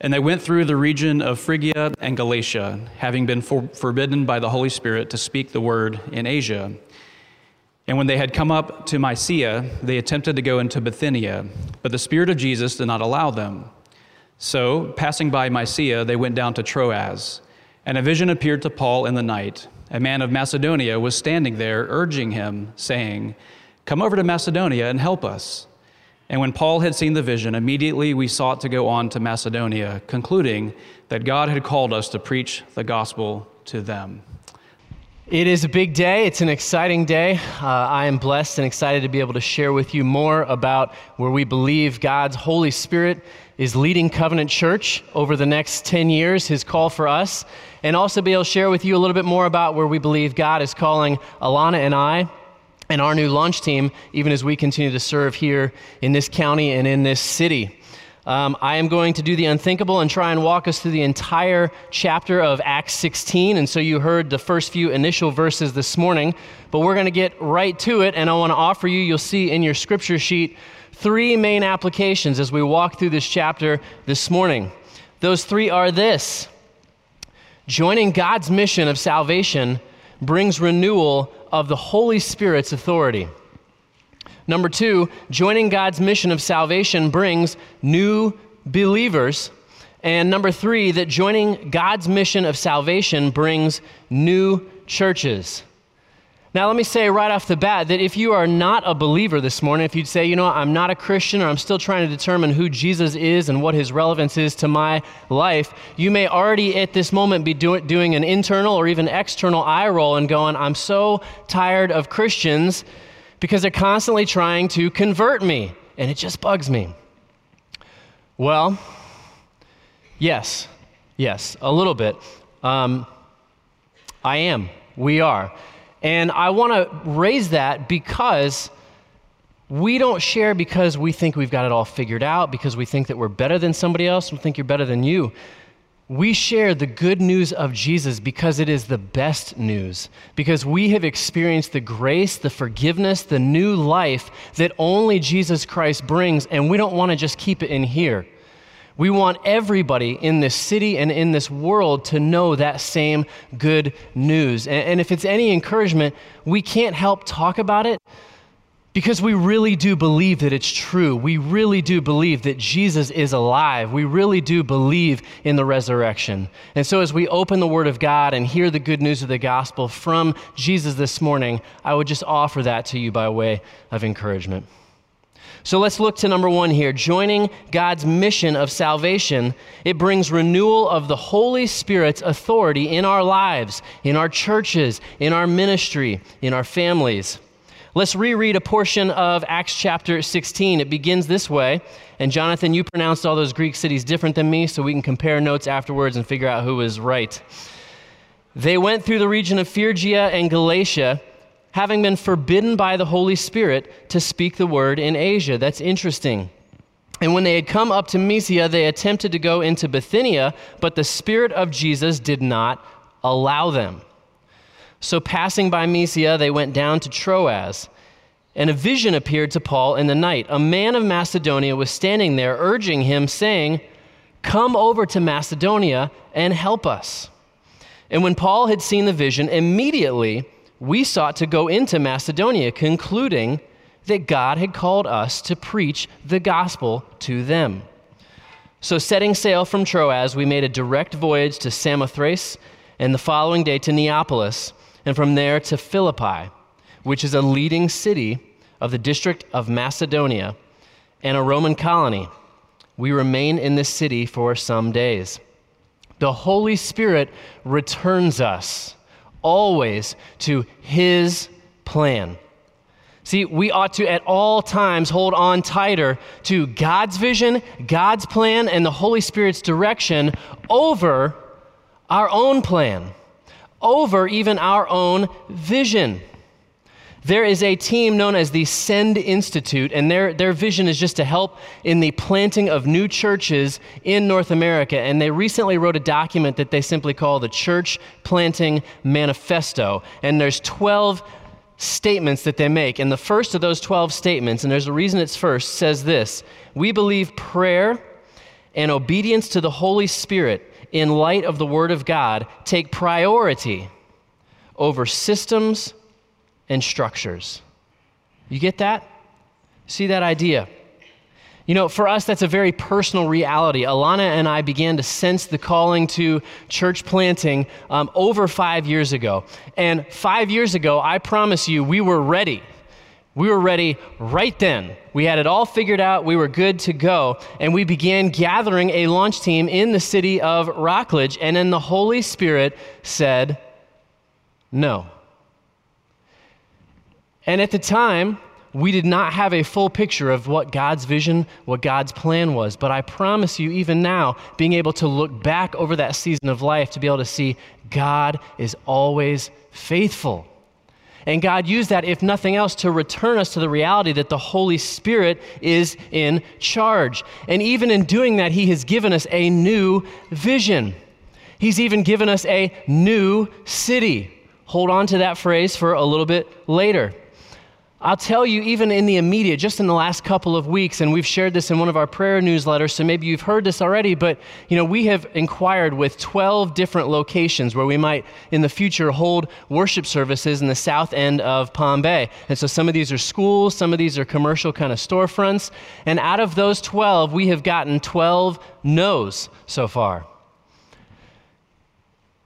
And they went through the region of Phrygia and Galatia, having been for- forbidden by the Holy Spirit to speak the word in Asia. And when they had come up to Mysia, they attempted to go into Bithynia, but the Spirit of Jesus did not allow them. So, passing by Mysia, they went down to Troas. And a vision appeared to Paul in the night. A man of Macedonia was standing there, urging him, saying, Come over to Macedonia and help us. And when Paul had seen the vision, immediately we sought to go on to Macedonia, concluding that God had called us to preach the gospel to them. It is a big day. It's an exciting day. Uh, I am blessed and excited to be able to share with you more about where we believe God's Holy Spirit is leading Covenant Church over the next 10 years, his call for us, and also be able to share with you a little bit more about where we believe God is calling Alana and I and our new launch team, even as we continue to serve here in this county and in this city. Um, I am going to do the unthinkable and try and walk us through the entire chapter of Acts 16. And so you heard the first few initial verses this morning, but we're going to get right to it. And I want to offer you, you'll see in your scripture sheet, three main applications as we walk through this chapter this morning. Those three are this joining God's mission of salvation brings renewal of the Holy Spirit's authority. Number two, joining God's mission of salvation brings new believers. And number three, that joining God's mission of salvation brings new churches. Now, let me say right off the bat that if you are not a believer this morning, if you'd say, you know, I'm not a Christian or I'm still trying to determine who Jesus is and what his relevance is to my life, you may already at this moment be do- doing an internal or even external eye roll and going, I'm so tired of Christians because they're constantly trying to convert me, and it just bugs me. Well, yes, yes, a little bit. Um, I am. We are. And I want to raise that because we don't share because we think we've got it all figured out, because we think that we're better than somebody else, we think you're better than you. We share the good news of Jesus because it is the best news, because we have experienced the grace, the forgiveness, the new life that only Jesus Christ brings, and we don't want to just keep it in here. We want everybody in this city and in this world to know that same good news. And, and, if it's any encouragement, we can't help talk about it because we really do believe that it's true. We really do believe that Jesus is alive. We really do believe in the resurrection. And so, as we open the Word of God and hear the good news of the gospel from Jesus this morning, I would just offer that to you by way of encouragement. So let's look to number one here. Joining God's mission of salvation, it brings renewal of the Holy Spirit's authority in our lives, in our churches, in our ministry, in our families. Let's reread a portion of Acts chapter 16. It begins this way. And Jonathan, you pronounced all those Greek cities different than me, so we can compare notes afterwards and figure out who was right. They went through the region of Phrygia and Galatia having been forbidden by the Holy Spirit to speak the word in Asia. That's interesting. And when they had come up to Mysia, they attempted to go into Bithynia, but the Spirit of Jesus did not allow them. So, passing by Mysia, they went down to Troas. And a vision appeared to Paul in the night. A man of Macedonia was standing there, urging him, saying, Come over to Macedonia and help us. And when Paul had seen the vision, immediately we sought to go into Macedonia, concluding that God had called us to preach the gospel to them. So, setting sail from Troas, we made a direct voyage to Samothrace, and the following day to Neapolis, and from there to Philippi, which is a leading city of the district of Macedonia and a Roman colony. We remained in this city for some days. The Holy Spirit returns us always to His plan. See, we ought to at all times hold on tighter to God's vision, God's plan, and the Holy Spirit's direction over our own plan, over even our own vision. There is a team known as the Send Institute, and their, their vision is just to help in the planting of new churches in North America. And they recently wrote a document that they simply call the Church Planting Manifesto. And there's 12 statements that they make. And the first of those 12 statements, and there's a reason it's first, says this We believe prayer and obedience to the Holy Spirit in light of the Word of God take priority over systems and structures. You get that? See that idea? You know, for us, that's a very personal reality. Alana and I began to sense the calling to church planting um, over five years ago. And five years ago, I promise you, we were ready. We were ready right then. We had it all figured out. We were good to go. And we began gathering a launch team in the city of Rockledge. And then the Holy Spirit said, no. And at the time, we did not have a full picture of what God's vision, what God's plan was. But I promise you, even now, being able to look back over that season of life to be able to see God is always faithful. And God used that, if nothing else, to return us to the reality that the Holy Spirit is in charge. And even in doing that, He has given us a new vision. He's even given us a new city. Hold on to that phrase for a little bit later. I'll tell you, even in the immediate, just in the last couple of weeks, and we've shared this in one of our prayer newsletters, so maybe you've heard this already, but you know, we have inquired with 12 different locations where we might in the future hold worship services in the south end of Palm Bay. And so some of these are schools, some of these are commercial kind of storefronts. And out of those 12, we have gotten 12 no's so far.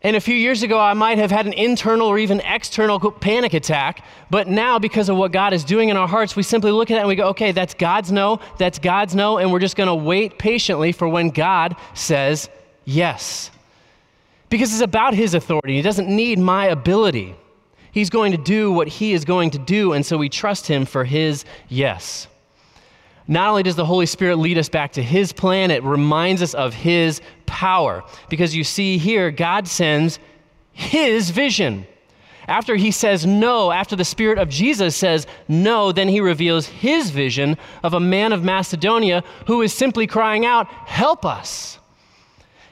And a few years ago, I might have had an internal or even external panic attack. But now, because of what God is doing in our hearts, we simply look at that and we go, okay, that's God's no, that's God's no, and we're just going to wait patiently for when God says yes. Because it's about His authority. He doesn't need my ability. He's going to do what He is going to do, and so we trust Him for His yes. Not only does the Holy Spirit lead us back to His plan, it reminds us of His power. Because you see here, God sends His vision. After He says no, after the Spirit of Jesus says no, then He reveals His vision of a man of Macedonia who is simply crying out, Help us.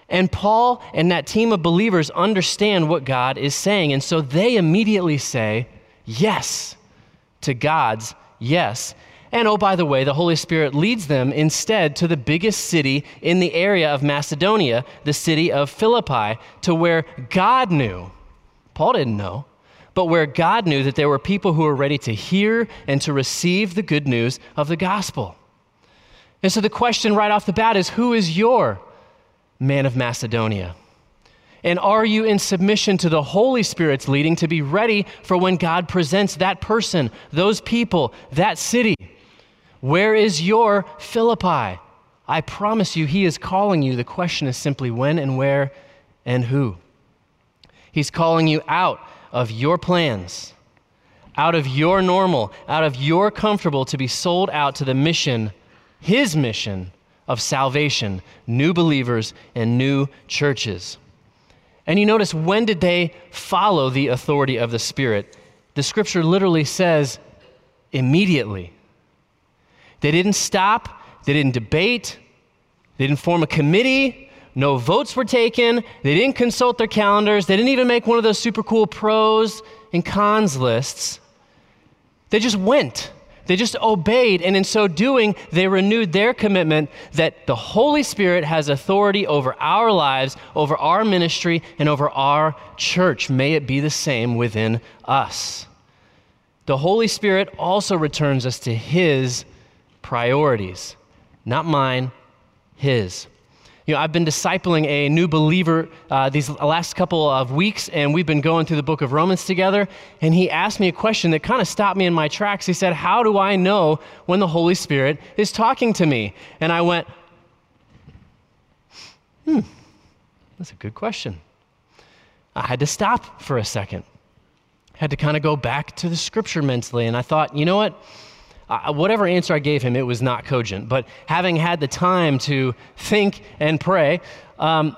And Paul and that team of believers understand what God is saying. And so they immediately say yes to God's yes. And oh, by the way, the Holy Spirit leads them instead to the biggest city in the area of Macedonia, the city of Philippi, to where God knew, Paul didn't know, but where God knew that there were people who were ready to hear and to receive the good news of the gospel. And so the question right off the bat is who is your man of Macedonia? And are you in submission to the Holy Spirit's leading to be ready for when God presents that person, those people, that city? Where is your Philippi? I promise you, he is calling you. The question is simply when and where and who. He's calling you out of your plans, out of your normal, out of your comfortable to be sold out to the mission, his mission of salvation, new believers and new churches. And you notice when did they follow the authority of the Spirit? The scripture literally says immediately. They didn't stop, they didn't debate, they didn't form a committee, no votes were taken, they didn't consult their calendars, they didn't even make one of those super cool pros and cons lists. They just went. They just obeyed, and in so doing, they renewed their commitment that the Holy Spirit has authority over our lives, over our ministry, and over our church. May it be the same within us. The Holy Spirit also returns us to His priorities, not mine, his. You know, I've been discipling a new believer uh, these last couple of weeks, and we've been going through the book of Romans together. And he asked me a question that kind of stopped me in my tracks. He said, How do I know when the Holy Spirit is talking to me? And I went, Hmm, that's a good question. I had to stop for a second. I had to kind of go back to the scripture mentally, and I thought, you know what? Uh, whatever answer I gave him, it was not cogent. But having had the time to think and pray, um,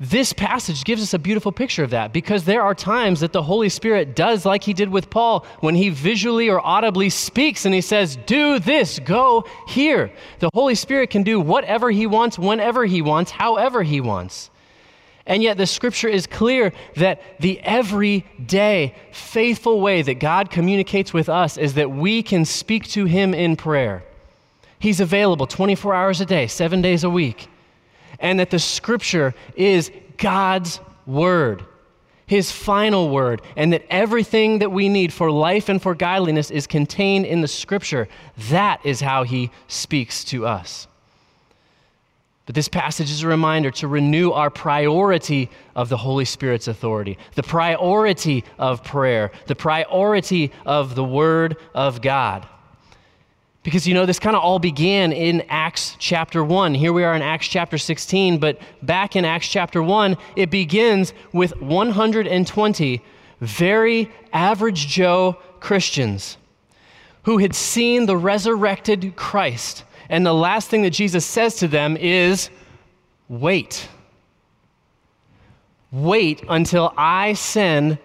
this passage gives us a beautiful picture of that because there are times that the Holy Spirit does like he did with Paul when he visually or audibly speaks and he says, Do this, go here. The Holy Spirit can do whatever he wants, whenever he wants, however he wants. And yet, the scripture is clear that the everyday, faithful way that God communicates with us is that we can speak to Him in prayer. He's available 24 hours a day, seven days a week. and that the scripture is God's word, his final word, and that everything that we need for life and for godliness is contained in the scripture. That is how he speaks to us. But this passage is a reminder to renew our priority of the Holy Spirit's authority, the priority of prayer, the priority of the Word of God. Because you know, this kind of all began in Acts chapter 1. Here we are in Acts chapter 16, but back in Acts chapter 1, it begins with 120 very average Joe Christians who had seen the resurrected Christ and the last thing that Jesus says to them is, wait. Wait until I send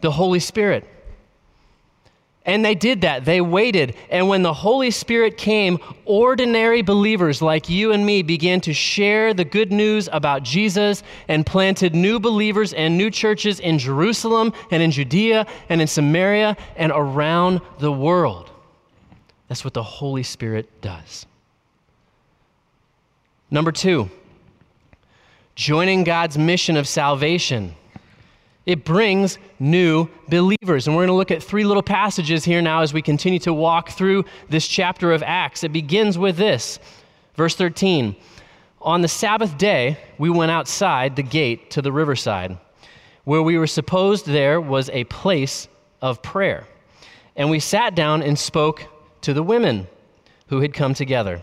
the Holy Spirit. And they did that. They waited. And when the Holy Spirit came, ordinary believers like you and me began to share the good news about Jesus and planted new believers and new churches in Jerusalem and in Judea and in Samaria and around the world. That's what the Holy Spirit does. Number two, joining God's mission of salvation. It brings new believers. And we're going to look at three little passages here now as we continue to walk through this chapter of Acts. It begins with this verse 13. On the Sabbath day, we went outside the gate to the riverside, where we were supposed there was a place of prayer. And we sat down and spoke to the women who had come together.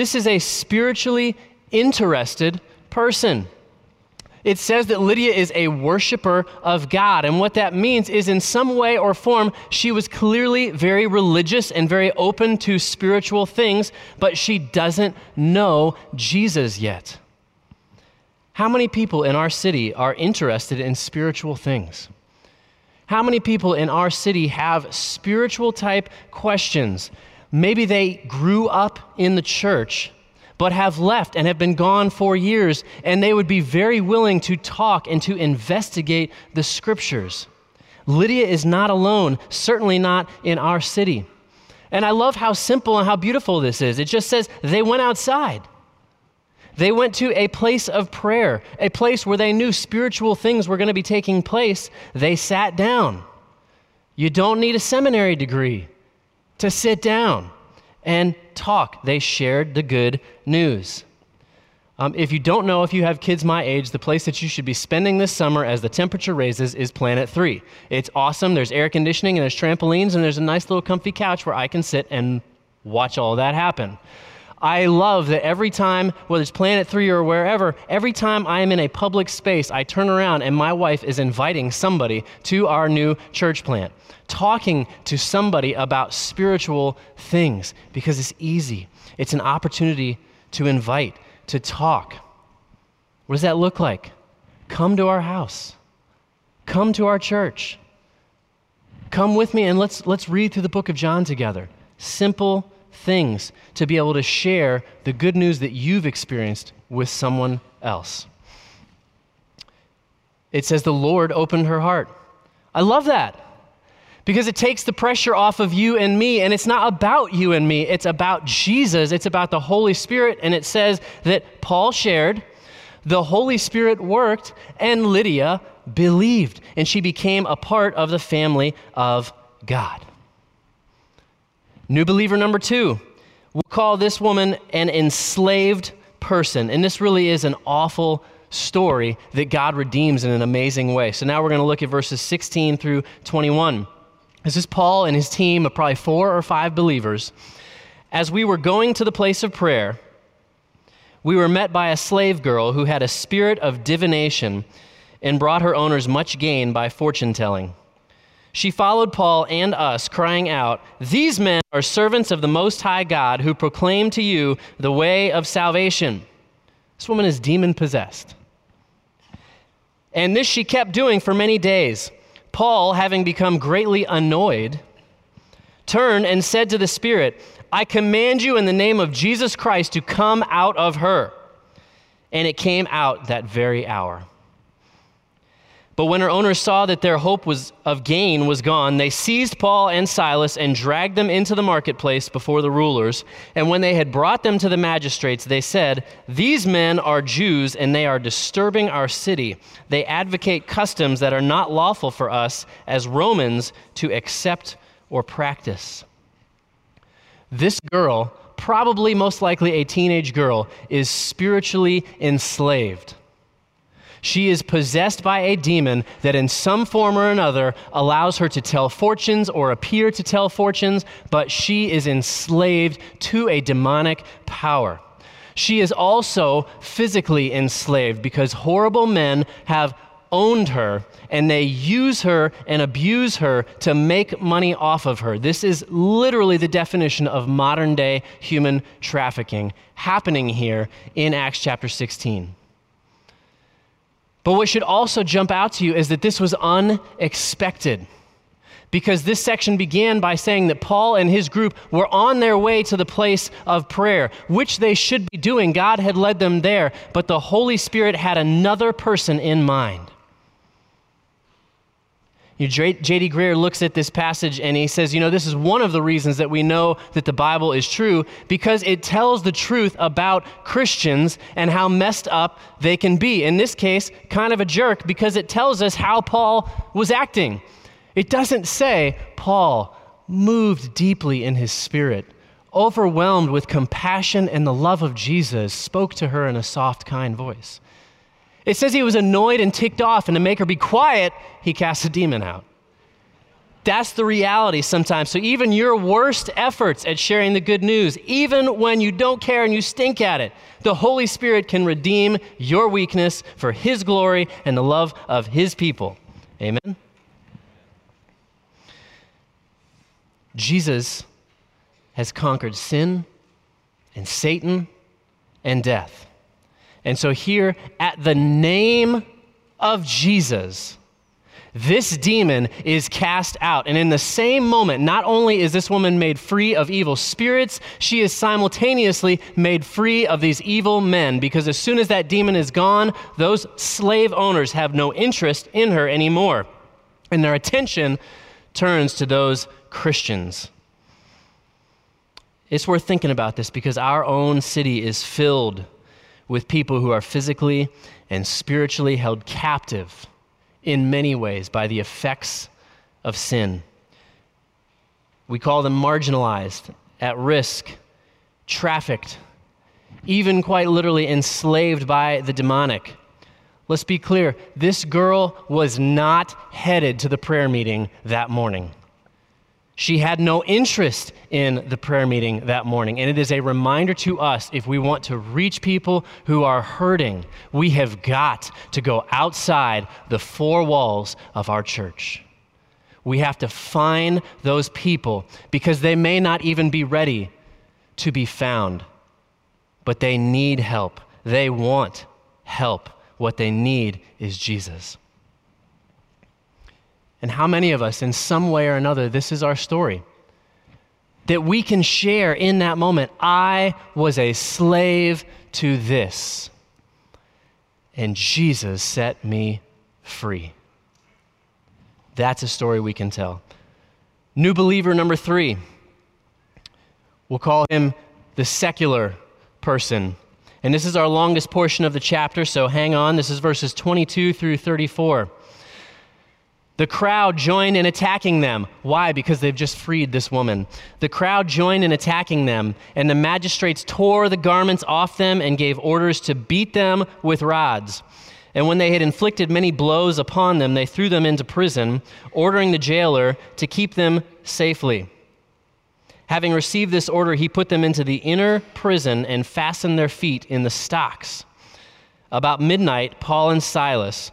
this is a spiritually interested person. It says that Lydia is a worshiper of God. And what that means is, in some way or form, she was clearly very religious and very open to spiritual things, but she doesn't know Jesus yet. How many people in our city are interested in spiritual things? How many people in our city have spiritual type questions Maybe they grew up in the church, but have left and have been gone for years, and they would be very willing to talk and to investigate the scriptures. Lydia is not alone, certainly not in our city. And I love how simple and how beautiful this is. It just says they went outside. They went to a place of prayer, a place where they knew spiritual things were going to be taking place. They sat down. You don't need a seminary degree to sit down and talk. They shared the good news. Um, if you don't know, if you have kids my age, the place that you should be spending this summer as the temperature raises is Planet 3. It's awesome. There's air conditioning and there's trampolines and there's a nice little comfy couch where I can sit and watch all that happen. I love that every time, whether it's Planet 3 or wherever, every time I am in a public space, I turn around and my wife is inviting somebody to our new church plant, talking to somebody about spiritual things because it's easy. It's an opportunity to invite, to talk. What does that look like? Come to our house, come to our church. Come with me and let's, let's read through the book of John together. Simple things to be able to share the good news that you've experienced with someone else. It says, The Lord opened her heart. I love that because it takes the pressure off of you and me, and it's not about you and me, it's about Jesus, it's about the Holy Spirit. And it says that Paul shared, the Holy Spirit worked, and Lydia believed, and she became a part of the family of God. New believer number two, we'll call this woman an enslaved person. And this really is an awful story that God redeems in an amazing way. So now we're going to look at verses 16 through 21. This is Paul and his team of probably four or five believers. As we were going to the place of prayer, we were met by a slave girl who had a spirit of divination and brought her owners much gain by fortune telling. She followed Paul and us, crying out, These men are servants of the Most High God who proclaim to you the way of salvation. This woman is demon possessed. And this she kept doing for many days. Paul, having become greatly annoyed, turned and said to the Spirit, I command you in the name of Jesus Christ to come out of her. And it came out that very hour. But when her owners saw that their hope was of gain was gone, they seized Paul and Silas and dragged them into the marketplace before the rulers. And when they had brought them to the magistrates, they said, These men are Jews, and they are disturbing our city. They advocate customs that are not lawful for us as Romans to accept or practice. This girl, probably most likely a teenage girl, is spiritually enslaved. She is possessed by a demon that, in some form or another, allows her to tell fortunes or appear to tell fortunes, but she is enslaved to a demonic power. She is also physically enslaved because horrible men have owned her and they use her and abuse her to make money off of her. This is literally the definition of modern day human trafficking happening here in Acts chapter 16. But what should also jump out to you is that this was unexpected. Because this section began by saying that Paul and his group were on their way to the place of prayer, which they should be doing. God had led them there, but the Holy Spirit had another person in mind. J.D. Greear looks at this passage and he says, you know, this is one of the reasons that we know that the Bible is true because it tells the truth about Christians and how messed up they can be. In this case, kind of a jerk because it tells us how Paul was acting. It doesn't say Paul moved deeply in his spirit, overwhelmed with compassion and the love of Jesus, spoke to her in a soft, kind voice. It says he was annoyed and ticked off, and to make her be quiet, he cast a demon out. That's the reality sometimes. So, even your worst efforts at sharing the good news, even when you don't care and you stink at it, the Holy Spirit can redeem your weakness for His glory and the love of His people. Amen? Jesus has conquered sin and Satan and death. And so, here at the name of Jesus, this demon is cast out. And in the same moment, not only is this woman made free of evil spirits, she is simultaneously made free of these evil men. Because as soon as that demon is gone, those slave owners have no interest in her anymore. And their attention turns to those Christians. It's worth thinking about this because our own city is filled with people who are physically and spiritually held captive in many ways by the effects of sin. We call them marginalized, at risk, trafficked, even quite literally enslaved by the demonic. Let's be clear this girl was not headed to the prayer meeting that morning. She had no interest in the prayer meeting that morning. And it is a reminder to us if we want to reach people who are hurting, we have got to go outside the four walls of our church. We have to find those people because they may not even be ready to be found, but they need help. They want help. What they need is Jesus. And how many of us, in some way or another, this is our story? That we can share in that moment I was a slave to this, and Jesus set me free. That's a story we can tell. New believer number three. We'll call him the secular person. And this is our longest portion of the chapter, so hang on. This is verses 22 through 34. The crowd joined in attacking them. Why? Because they've just freed this woman. The crowd joined in attacking them, and the magistrates tore the garments off them and gave orders to beat them with rods. And when they had inflicted many blows upon them, they threw them into prison, ordering the jailer to keep them safely. Having received this order, he put them into the inner prison and fastened their feet in the stocks. About midnight, Paul and Silas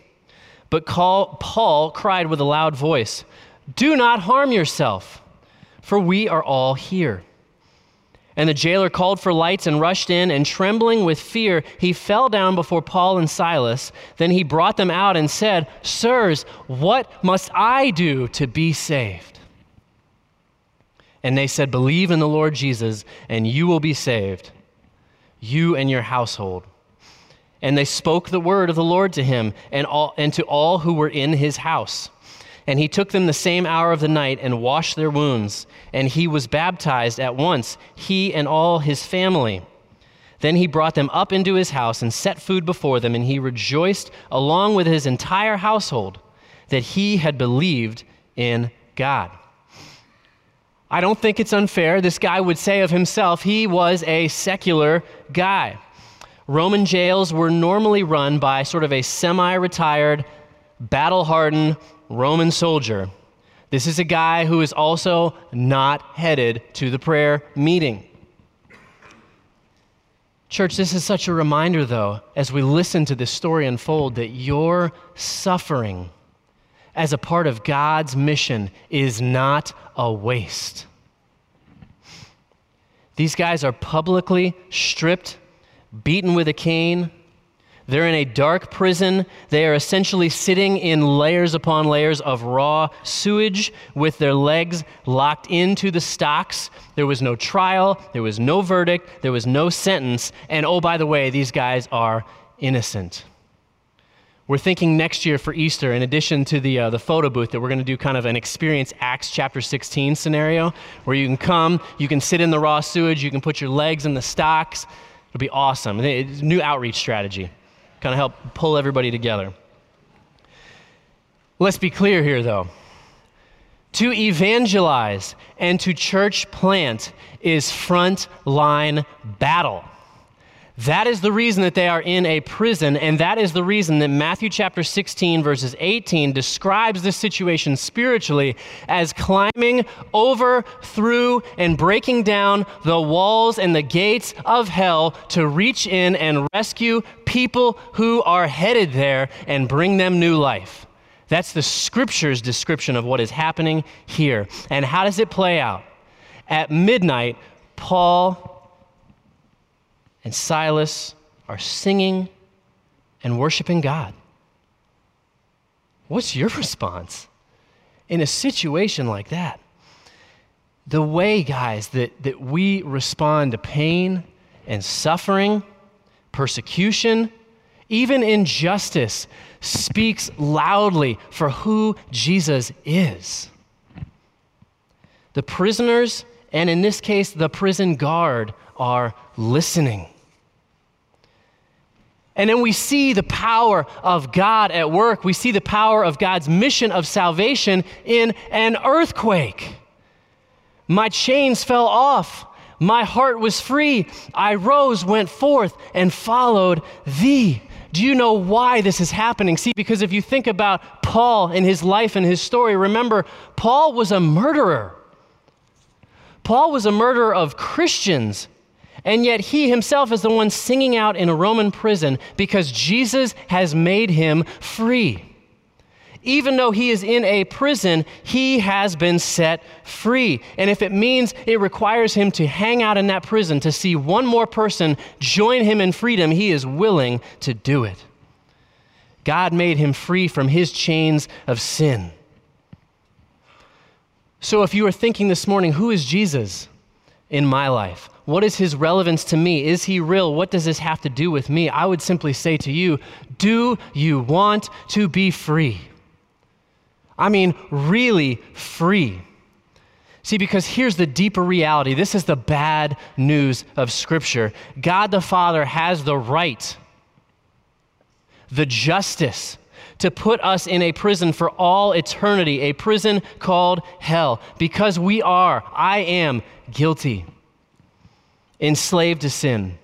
But Paul cried with a loud voice, Do not harm yourself, for we are all here. And the jailer called for lights and rushed in, and trembling with fear, he fell down before Paul and Silas. Then he brought them out and said, Sirs, what must I do to be saved? And they said, Believe in the Lord Jesus, and you will be saved, you and your household. And they spoke the word of the Lord to him and, all, and to all who were in his house. And he took them the same hour of the night and washed their wounds. And he was baptized at once, he and all his family. Then he brought them up into his house and set food before them, and he rejoiced along with his entire household that he had believed in God. I don't think it's unfair. This guy would say of himself he was a secular guy. Roman jails were normally run by sort of a semi retired, battle hardened Roman soldier. This is a guy who is also not headed to the prayer meeting. Church, this is such a reminder, though, as we listen to this story unfold, that your suffering as a part of God's mission is not a waste. These guys are publicly stripped beaten with a cane. They're in a dark prison. They are essentially sitting in layers upon layers of raw sewage with their legs locked into the stocks. There was no trial, there was no verdict, there was no sentence. And oh, by the way, these guys are innocent. We're thinking next year for Easter, in addition to the, uh, the photo booth, that we're going to do kind of an experience Acts chapter 16 scenario where you can come, you can sit in the raw sewage, you can put your legs in the stocks. It'll be awesome. It's new outreach strategy, kind of help pull everybody together. Let's be clear here, though. To evangelize and to church plant is front line battle. That is the reason that they are in a prison, and that is the reason that Matthew chapter 16, verses 18, describes this situation spiritually as climbing over, through, and breaking down the walls and the gates of hell to reach in and rescue people who are headed there and bring them new life. That's the scripture's description of what is happening here. And how does it play out? At midnight, Paul and Silas are singing and worshiping God. What's your response in a situation like that? The way, guys, that, that we respond to pain and suffering, persecution, even injustice, speaks loudly for who Jesus is. The prisoners, and in this case, the prison guard, are listening. And then we see the power of God at work. We see the power of God's mission of salvation in an earthquake. My chains fell off. My heart was free. I rose, went forth, and followed thee. Do you know why this is happening? See, because if you think about Paul and his life and his story, remember, Paul was a murderer. Paul was a murderer of Christians. And yet he himself is the one singing out in a Roman prison because Jesus has made him free. Even though he is in a prison, he has been set free. And if it means it requires him to hang out in that prison to see one more person join him in freedom, he is willing to do it. God made him free from his chains of sin. So if you are thinking this morning, who is Jesus in my life? What is his relevance to me? Is he real? What does this have to do with me? I would simply say to you, do you want to be free? I mean, really free. See, because here's the deeper reality. This is the bad news of Scripture. God the Father has the right, the justice, to put us in a prison for all eternity, a prison called hell, because we are, I am, guilty enslaved to sin.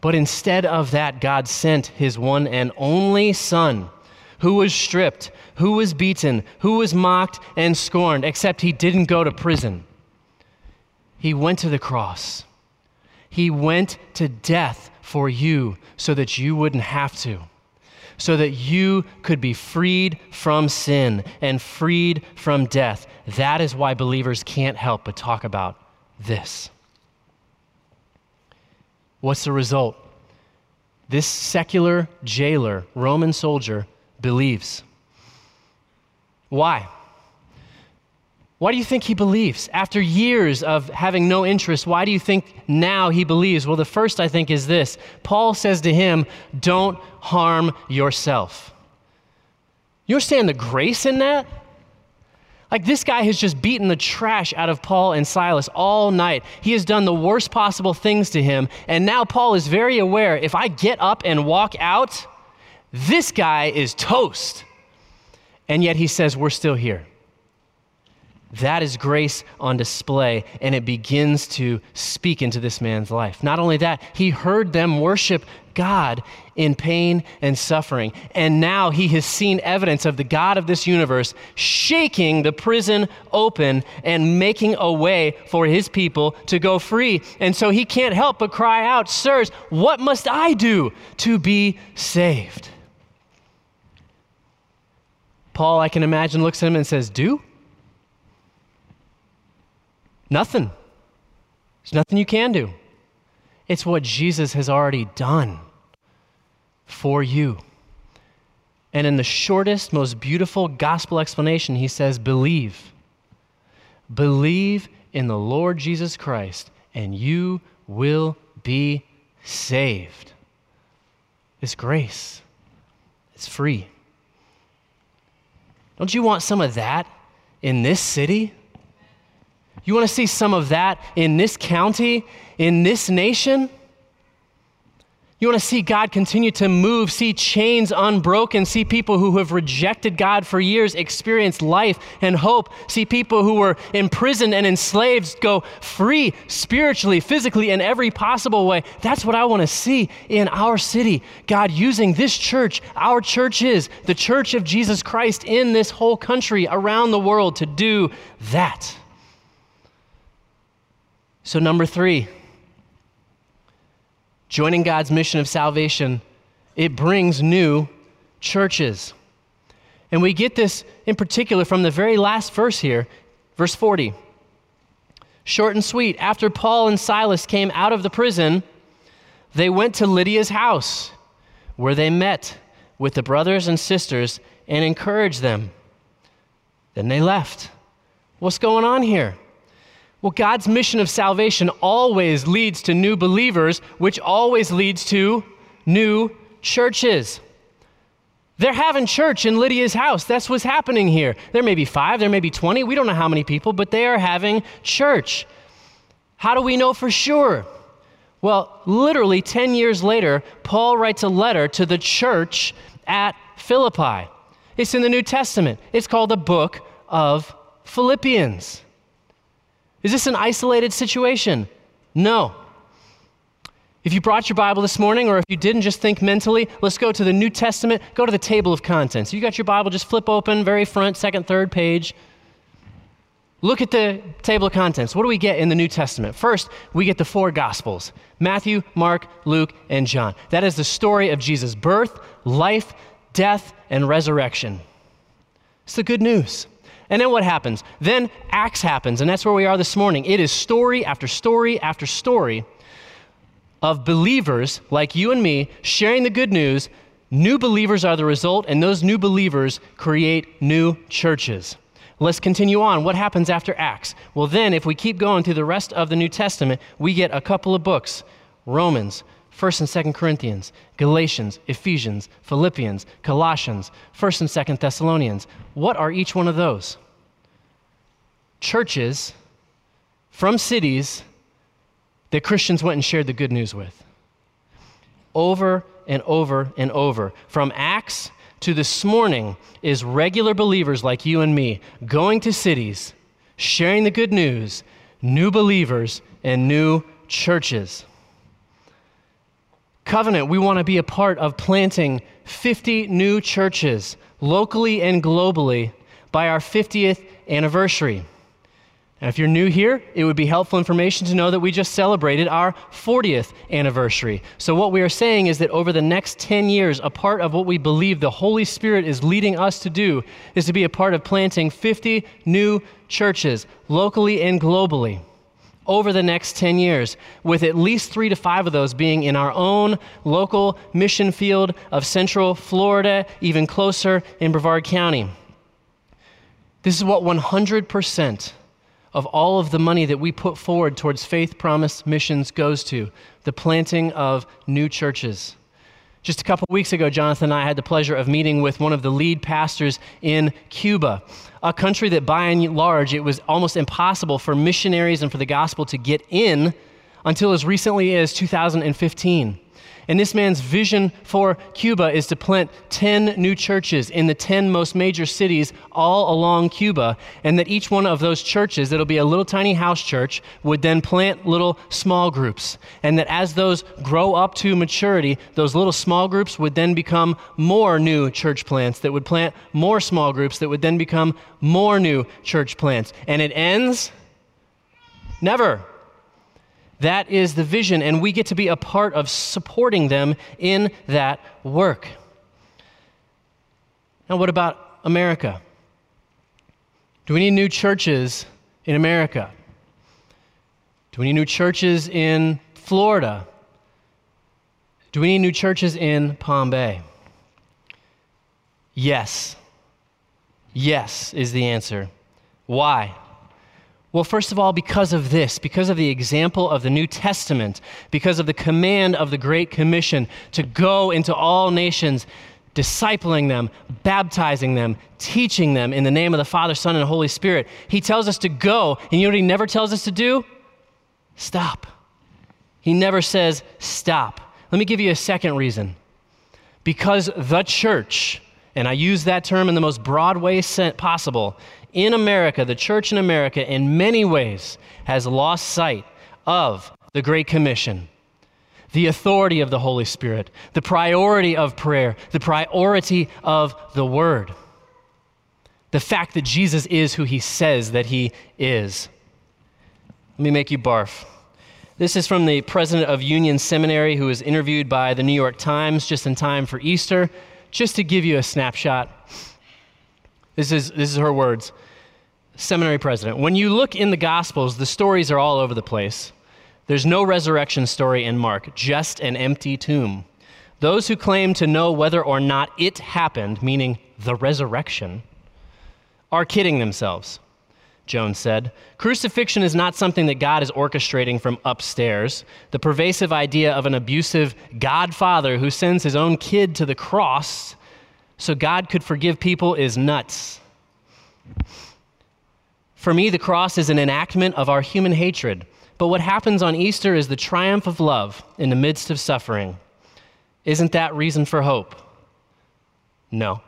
But instead of that, God sent his one and only Son, who was stripped, who was beaten, who was mocked and scorned, except he didn't go to prison. He went to the cross. He went to death for you so that you wouldn't have to, so that you could be freed from sin and freed from death. That is why believers can't help but talk about this. What's the result? This secular jailer, Roman soldier, believes. Why? Why do you think he believes? After years of having no interest, why do you think now he believes? Well, the first I think is this Paul says to him, Don't harm yourself. You understand the grace in that? Like, this guy has just beaten the trash out of Paul and Silas all night. He has done the worst possible things to him. And now Paul is very aware if I get up and walk out, this guy is toast. And yet he says, We're still here. That is grace on display, and it begins to speak into this man's life. Not only that, he heard them worship God in pain and suffering. And now he has seen evidence of the God of this universe shaking the prison open and making a way for his people to go free. And so he can't help but cry out, Sirs, what must I do to be saved? Paul, I can imagine, looks at him and says, Do? Nothing. There's nothing you can do. It's what Jesus has already done for you. And in the shortest, most beautiful gospel explanation, he says, Believe. Believe in the Lord Jesus Christ, and you will be saved. It's grace, it's free. Don't you want some of that in this city? You want to see some of that in this county, in this nation? You want to see God continue to move, see chains unbroken, see people who have rejected God for years experience life and hope, see people who were imprisoned and enslaved go free spiritually, physically, in every possible way. That's what I want to see in our city. God using this church, our church is the church of Jesus Christ in this whole country, around the world, to do that. So, number three, joining God's mission of salvation, it brings new churches. And we get this in particular from the very last verse here, verse 40. Short and sweet. After Paul and Silas came out of the prison, they went to Lydia's house, where they met with the brothers and sisters and encouraged them. Then they left. What's going on here? Well, God's mission of salvation always leads to new believers, which always leads to new churches. They're having church in Lydia's house. That's what's happening here. There may be five, there may be 20. We don't know how many people, but they are having church. How do we know for sure? Well, literally 10 years later, Paul writes a letter to the church at Philippi. It's in the New Testament. It's called the book of Philippians. Is this an isolated situation? No. If you brought your Bible this morning, or if you didn't, just think mentally, let's go to the New Testament, go to the table of contents. If You got your Bible, just flip open, very front, second, third page. Look at the table of contents. What do we get in the New Testament? First, we get the four Gospels Matthew, Mark, Luke, and John. That is the story of Jesus' birth, life, death, and resurrection. It's the good news. And then what happens? Then Acts happens, and that's where we are this morning. It is story after story after story of believers like you and me sharing the good news. New believers are the result, and those new believers create new churches. Let's continue on. What happens after Acts? Well, then, if we keep going through the rest of the New Testament, we get a couple of books Romans, 1st and 2nd Corinthians, Galatians, Ephesians, Philippians, Colossians, 1st and 2nd Thessalonians. What are each one of those? Churches from cities that Christians went and shared the good news with. Over and over and over. From Acts to this morning is regular believers like you and me going to cities, sharing the good news, new believers, and new churches. Covenant, we want to be a part of planting 50 new churches locally and globally by our 50th anniversary. And if you're new here, it would be helpful information to know that we just celebrated our 40th anniversary. So, what we are saying is that over the next 10 years, a part of what we believe the Holy Spirit is leading us to do is to be a part of planting 50 new churches, locally and globally, over the next 10 years, with at least three to five of those being in our own local mission field of Central Florida, even closer in Brevard County. This is what 100% of all of the money that we put forward towards Faith Promise Missions goes to the planting of new churches. Just a couple weeks ago, Jonathan and I had the pleasure of meeting with one of the lead pastors in Cuba, a country that by and large it was almost impossible for missionaries and for the gospel to get in until as recently as 2015. And this man's vision for Cuba is to plant 10 new churches in the 10 most major cities all along Cuba, and that each one of those churches, that'll be a little tiny house church, would then plant little small groups. And that as those grow up to maturity, those little small groups would then become more new church plants that would plant more small groups that would then become more new church plants. And it ends never. That is the vision, and we get to be a part of supporting them in that work. Now, what about America? Do we need new churches in America? Do we need new churches in Florida? Do we need new churches in Palm Bay? Yes. Yes is the answer. Why? Well, first of all, because of this, because of the example of the New Testament, because of the command of the Great Commission to go into all nations, discipling them, baptizing them, teaching them in the name of the Father, Son, and Holy Spirit. He tells us to go, and you know what he never tells us to do? Stop. He never says stop. Let me give you a second reason. Because the church, and I use that term in the most broad way possible, in America, the church in America, in many ways, has lost sight of the Great Commission, the authority of the Holy Spirit, the priority of prayer, the priority of the Word, the fact that Jesus is who He says that He is. Let me make you barf. This is from the president of Union Seminary, who was interviewed by the New York Times just in time for Easter, just to give you a snapshot. This is, this is her words. Seminary president. When you look in the Gospels, the stories are all over the place. There's no resurrection story in Mark, just an empty tomb. Those who claim to know whether or not it happened, meaning the resurrection, are kidding themselves. Jones said. Crucifixion is not something that God is orchestrating from upstairs. The pervasive idea of an abusive Godfather who sends his own kid to the cross so God could forgive people is nuts. For me, the cross is an enactment of our human hatred. But what happens on Easter is the triumph of love in the midst of suffering. Isn't that reason for hope? No.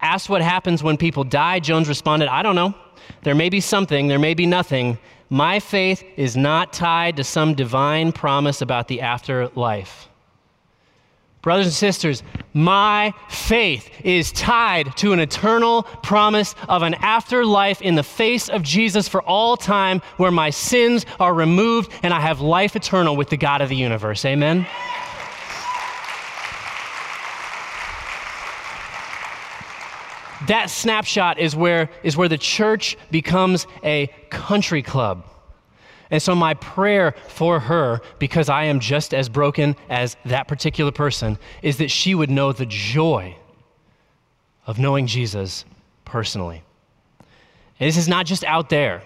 Asked what happens when people die, Jones responded, I don't know. There may be something, there may be nothing. My faith is not tied to some divine promise about the afterlife. Brothers and sisters, my faith is tied to an eternal promise of an afterlife in the face of Jesus for all time where my sins are removed and I have life eternal with the God of the universe. Amen? That snapshot is where, is where the church becomes a country club. And so, my prayer for her, because I am just as broken as that particular person, is that she would know the joy of knowing Jesus personally. And this is not just out there.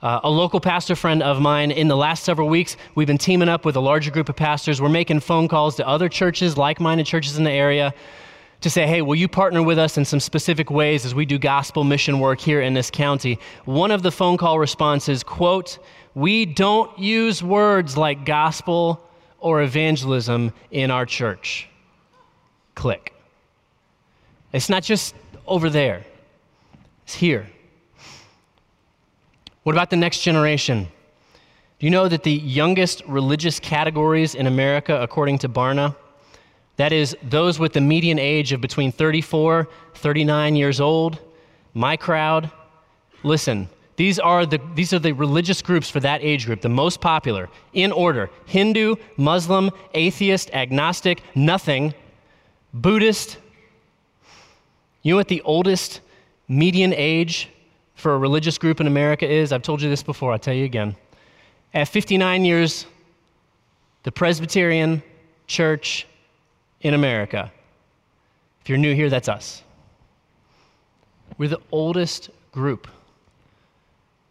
Uh, a local pastor friend of mine, in the last several weeks, we've been teaming up with a larger group of pastors. We're making phone calls to other churches, like minded churches in the area, to say, hey, will you partner with us in some specific ways as we do gospel mission work here in this county? One of the phone call responses, quote, we don't use words like gospel or evangelism in our church. Click. It's not just over there, it's here. What about the next generation? Do you know that the youngest religious categories in America, according to Barna, that is, those with the median age of between 34, 39 years old, my crowd, listen, these are, the, these are the religious groups for that age group, the most popular, in order Hindu, Muslim, atheist, agnostic, nothing, Buddhist. You know what the oldest median age for a religious group in America is? I've told you this before, I'll tell you again. At 59 years, the Presbyterian Church in America. If you're new here, that's us. We're the oldest group.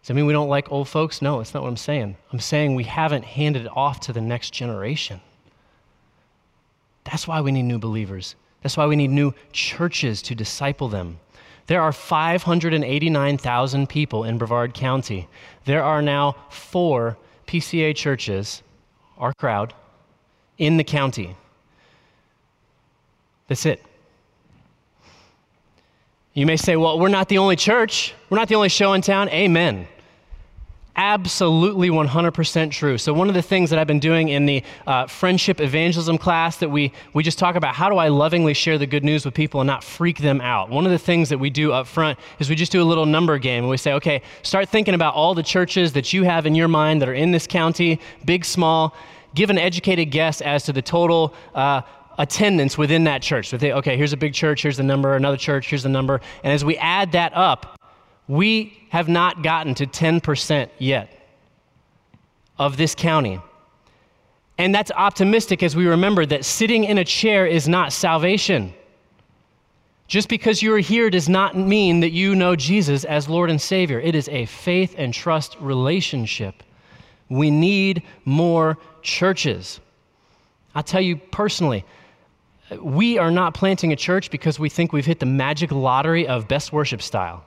Does that mean we don't like old folks? No, that's not what I'm saying. I'm saying we haven't handed it off to the next generation. That's why we need new believers. That's why we need new churches to disciple them. There are 589,000 people in Brevard County. There are now four PCA churches, our crowd, in the county. That's it. You may say, well, we're not the only church. We're not the only show in town. Amen absolutely 100% true. So, one of the things that I've been doing in the uh, friendship evangelism class that we, we just talk about how do I lovingly share the good news with people and not freak them out. One of the things that we do up front is we just do a little number game and we say, okay, start thinking about all the churches that you have in your mind that are in this county, big, small. Give an educated guess as to the total. Uh, attendance within that church. So they, okay, here's a big church, here's the number, another church, here's the number. And as we add that up, we have not gotten to 10% yet of this county. And that's optimistic as we remember that sitting in a chair is not salvation. Just because you are here does not mean that you know Jesus as Lord and Savior. It is a faith and trust relationship. We need more churches. I'll tell you personally, we are not planting a church because we think we've hit the magic lottery of best worship style.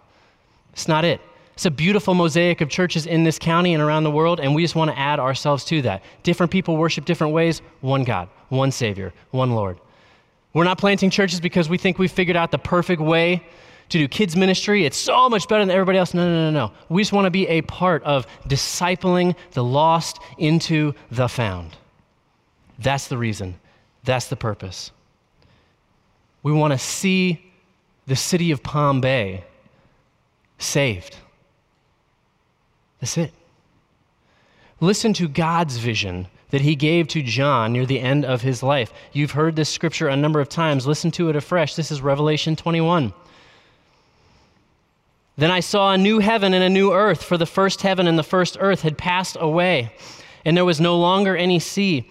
It's not it. It's a beautiful mosaic of churches in this county and around the world, and we just want to add ourselves to that. Different people worship different ways, one God, one Savior, one Lord. We're not planting churches because we think we've figured out the perfect way to do kids' ministry. It's so much better than everybody else. No, no, no, no. We just want to be a part of discipling the lost into the found. That's the reason. That's the purpose. We want to see the city of Palm Bay saved. That's it. Listen to God's vision that he gave to John near the end of his life. You've heard this scripture a number of times. Listen to it afresh. This is Revelation 21. Then I saw a new heaven and a new earth, for the first heaven and the first earth had passed away, and there was no longer any sea.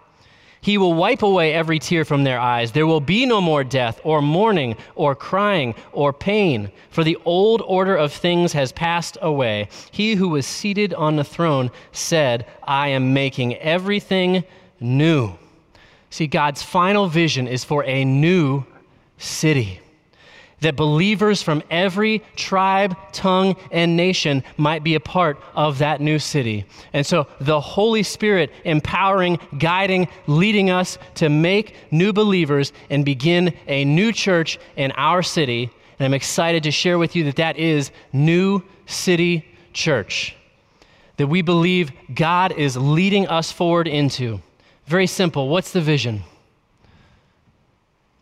He will wipe away every tear from their eyes. There will be no more death, or mourning, or crying, or pain, for the old order of things has passed away. He who was seated on the throne said, I am making everything new. See, God's final vision is for a new city that believers from every tribe, tongue, and nation might be a part of that new city. And so the Holy Spirit empowering, guiding, leading us to make new believers and begin a new church in our city. And I'm excited to share with you that that is New City Church. That we believe God is leading us forward into. Very simple. What's the vision?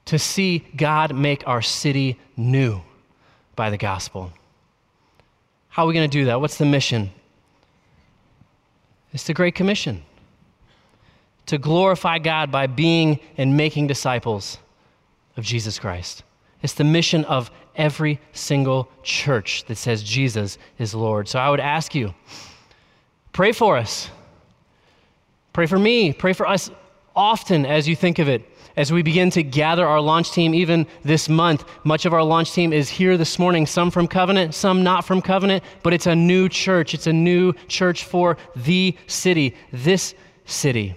To see God make our city new by the gospel. How are we going to do that? What's the mission? It's the Great Commission to glorify God by being and making disciples of Jesus Christ. It's the mission of every single church that says Jesus is Lord. So I would ask you pray for us. Pray for me. Pray for us often as you think of it as we begin to gather our launch team, even this month. Much of our launch team is here this morning, some from Covenant, some not from Covenant, but it's a new church. It's a new church for the city, this city.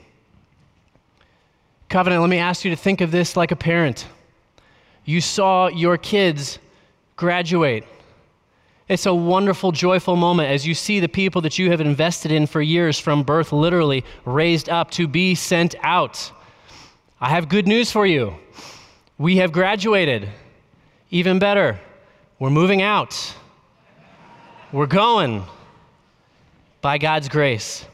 Covenant, let me ask you to think of this like a parent. You saw your kids graduate. It's a wonderful, joyful moment as you see the people that you have invested in for years from birth literally raised up to be sent out. I have good news for you. We have graduated. Even better, we're moving out. We're going by God's grace.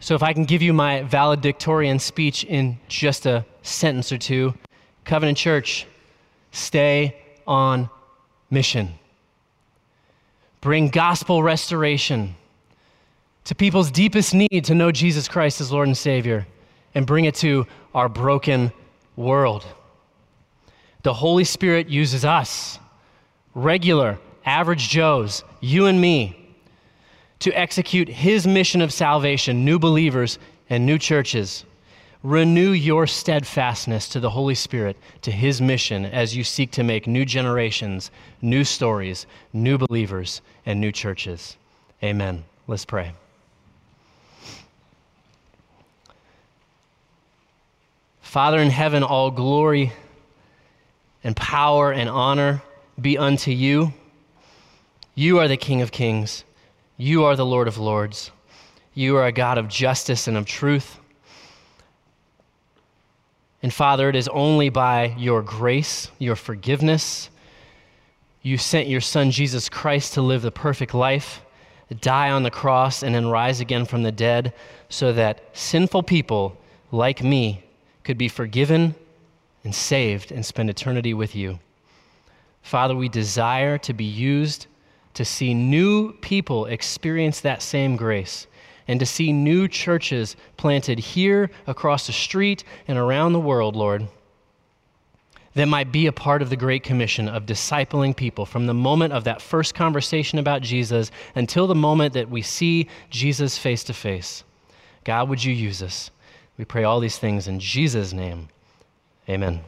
So, if I can give you my valedictorian speech in just a sentence or two Covenant Church, stay on mission. Bring gospel restoration to people's deepest need to know Jesus Christ as Lord and Savior, and bring it to our broken world. The Holy Spirit uses us, regular, average Joes, you and me, to execute His mission of salvation, new believers and new churches. Renew your steadfastness to the Holy Spirit, to His mission, as you seek to make new generations, new stories, new believers, and new churches. Amen. Let's pray. Father in heaven, all glory and power and honor be unto you. You are the King of kings. You are the Lord of lords. You are a God of justice and of truth. And Father, it is only by your grace, your forgiveness, you sent your Son Jesus Christ to live the perfect life, die on the cross, and then rise again from the dead so that sinful people like me could be forgiven and saved and spend eternity with you. Father, we desire to be used to see new people experience that same grace and to see new churches planted here, across the street, and around the world, Lord, that might be a part of the Great Commission of discipling people from the moment of that first conversation about Jesus until the moment that we see Jesus face to face. God, would you use us? We pray all these things in Jesus' name. Amen.